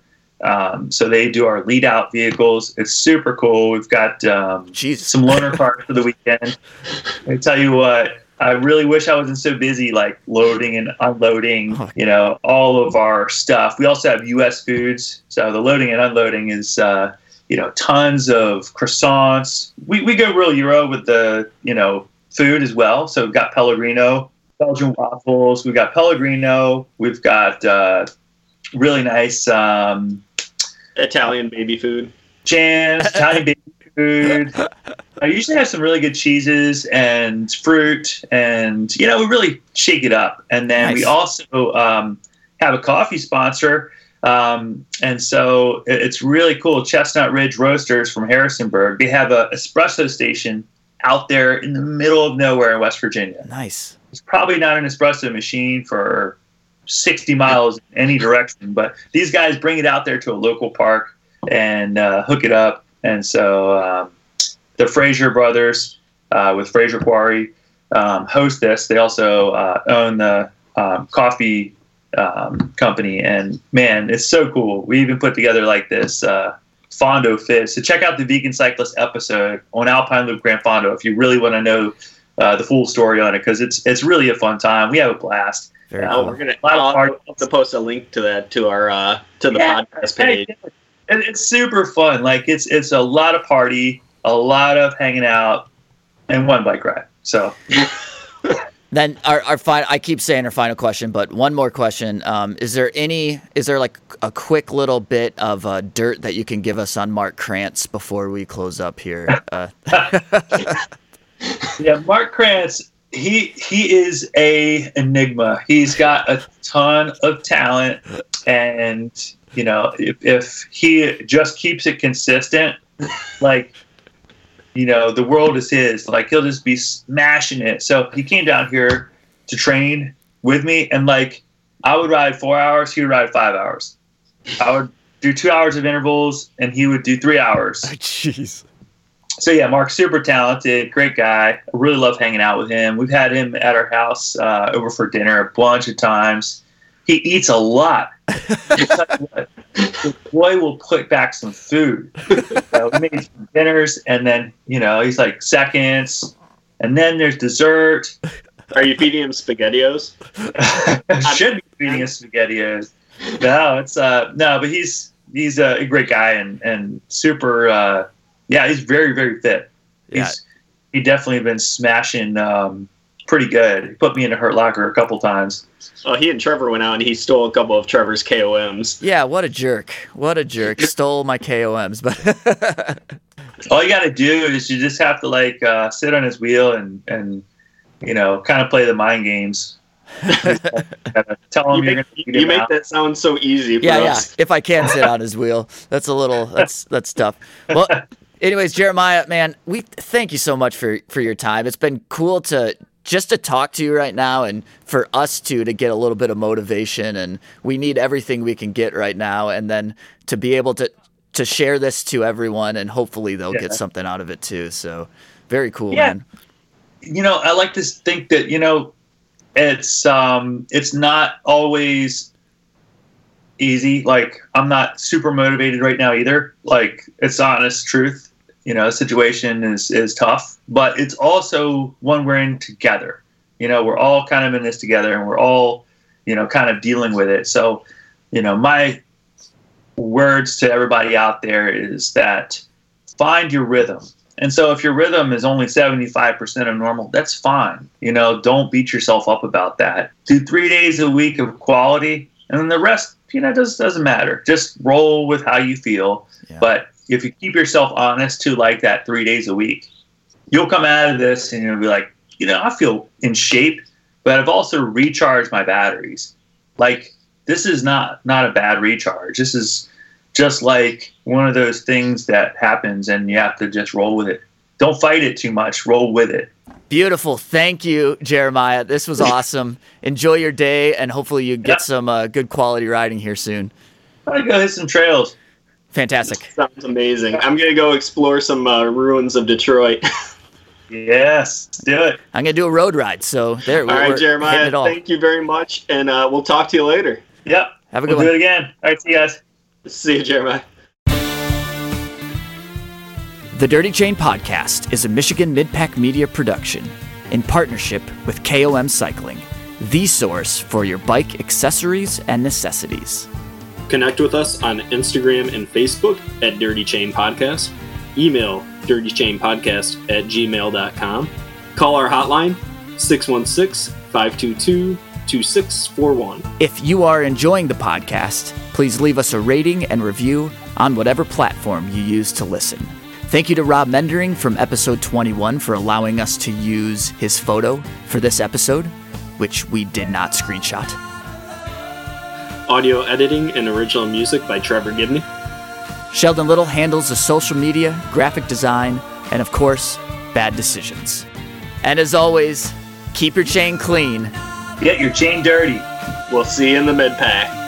Um, so they do our lead out vehicles. It's super cool. We've got um, some loaner cars for the weekend. I tell you what, I really wish I wasn't so busy, like loading and unloading. Oh. You know, all of our stuff. We also have U.S. foods, so the loading and unloading is. Uh, you know, tons of croissants. We, we go real Euro with the, you know, food as well. So we've got Pellegrino, Belgian waffles. We've got Pellegrino. We've got uh, really nice um, Italian baby food. Jams, Italian baby food. I usually have some really good cheeses and fruit, and you know we really shake it up. And then nice. we also um, have a coffee sponsor, um, and so it's really cool. Chestnut Ridge Roasters from Harrisonburg. They have a espresso station out there in the middle of nowhere in West Virginia. Nice. It's probably not an espresso machine for 60 miles in any direction, but these guys bring it out there to a local park and uh, hook it up. And so um, the Fraser brothers uh, with Fraser Quarry um, host this. They also uh, own the um, coffee um, company, and man, it's so cool. We even put together like this uh, Fondo Fizz. So check out the Vegan Cyclist episode on Alpine Loop Grand Fondo if you really want to know uh, the full story on it because it's it's really a fun time. We have a blast. Very uh, cool. We're gonna I'll, to post a link to that to our uh, to the yeah, podcast page. And it's super fun. Like it's it's a lot of party, a lot of hanging out, and one bike ride. So. Then our, our final, I keep saying our final question, but one more question. Um, is there any, is there like a quick little bit of uh, dirt that you can give us on Mark Krantz before we close up here? Uh. yeah, Mark Krantz, he, he is a enigma. He's got a ton of talent and, you know, if, if he just keeps it consistent, like you know, the world is his. Like he'll just be smashing it. So he came down here to train with me, and like I would ride four hours, he would ride five hours. I would do two hours of intervals, and he would do three hours. Jeez. So yeah, Mark's super talented, great guy. I really love hanging out with him. We've had him at our house uh, over for dinner a bunch of times. He eats a lot. what, the boy will put back some food. Uh, we made some dinners, and then you know he's like seconds, and then there's dessert. Are you feeding him spaghettios? Should be feeding him spaghettios. No, it's uh no, but he's he's a great guy and and super. Uh, yeah, he's very very fit. He's yeah. he definitely been smashing um, pretty good. He put me in a hurt locker a couple times. Oh, he and Trevor went out and he stole a couple of Trevor's KOMs. Yeah, what a jerk! What a jerk! stole my KOMs, but all you got to do is you just have to like uh, sit on his wheel and and you know kind of play the mind games. Tell him you make, you make that sound so easy. yeah, us. yeah. If I can sit on his wheel, that's a little that's that's tough. Well, anyways, Jeremiah, man, we thank you so much for for your time. It's been cool to just to talk to you right now and for us to to get a little bit of motivation and we need everything we can get right now and then to be able to to share this to everyone and hopefully they'll yeah. get something out of it too so very cool yeah. man you know i like to think that you know it's um it's not always easy like i'm not super motivated right now either like it's honest truth you know, situation is is tough, but it's also one we're in together. You know, we're all kind of in this together, and we're all, you know, kind of dealing with it. So, you know, my words to everybody out there is that find your rhythm. And so if your rhythm is only 75% of normal, that's fine. You know, don't beat yourself up about that. Do three days a week of quality, and then the rest, you know, does, doesn't matter. Just roll with how you feel. Yeah. But if you keep yourself honest to like that three days a week, you'll come out of this and you'll be like, you know, I feel in shape, but I've also recharged my batteries. Like this is not not a bad recharge. This is just like one of those things that happens and you have to just roll with it. Don't fight it too much. Roll with it. Beautiful. Thank you, Jeremiah. This was awesome. Enjoy your day, and hopefully you get some uh, good quality riding here soon. I go hit some trails. Fantastic. Sounds amazing. I'm gonna go explore some uh, ruins of Detroit. Yes, do it. I'm gonna do a road ride. So there. All we're, right, we're Jeremiah. it all. Thank you very much, and uh, we'll talk to you later. Yep. Have a we'll good do it again. All right, see you guys. See you, Jeremiah. The Dirty Chain Podcast is a Michigan Midpack Media production in partnership with KOM Cycling, the source for your bike accessories and necessities. Connect with us on Instagram and Facebook at Dirty Chain Podcast. Email dirtychainpodcast at gmail.com. Call our hotline 616 522 2641. If you are enjoying the podcast, please leave us a rating and review on whatever platform you use to listen. Thank you to Rob Mendering from episode 21 for allowing us to use his photo for this episode, which we did not screenshot. Audio editing and original music by Trevor Gibney. Sheldon Little handles the social media, graphic design, and of course, bad decisions. And as always, keep your chain clean. Get your chain dirty. We'll see you in the mid pack.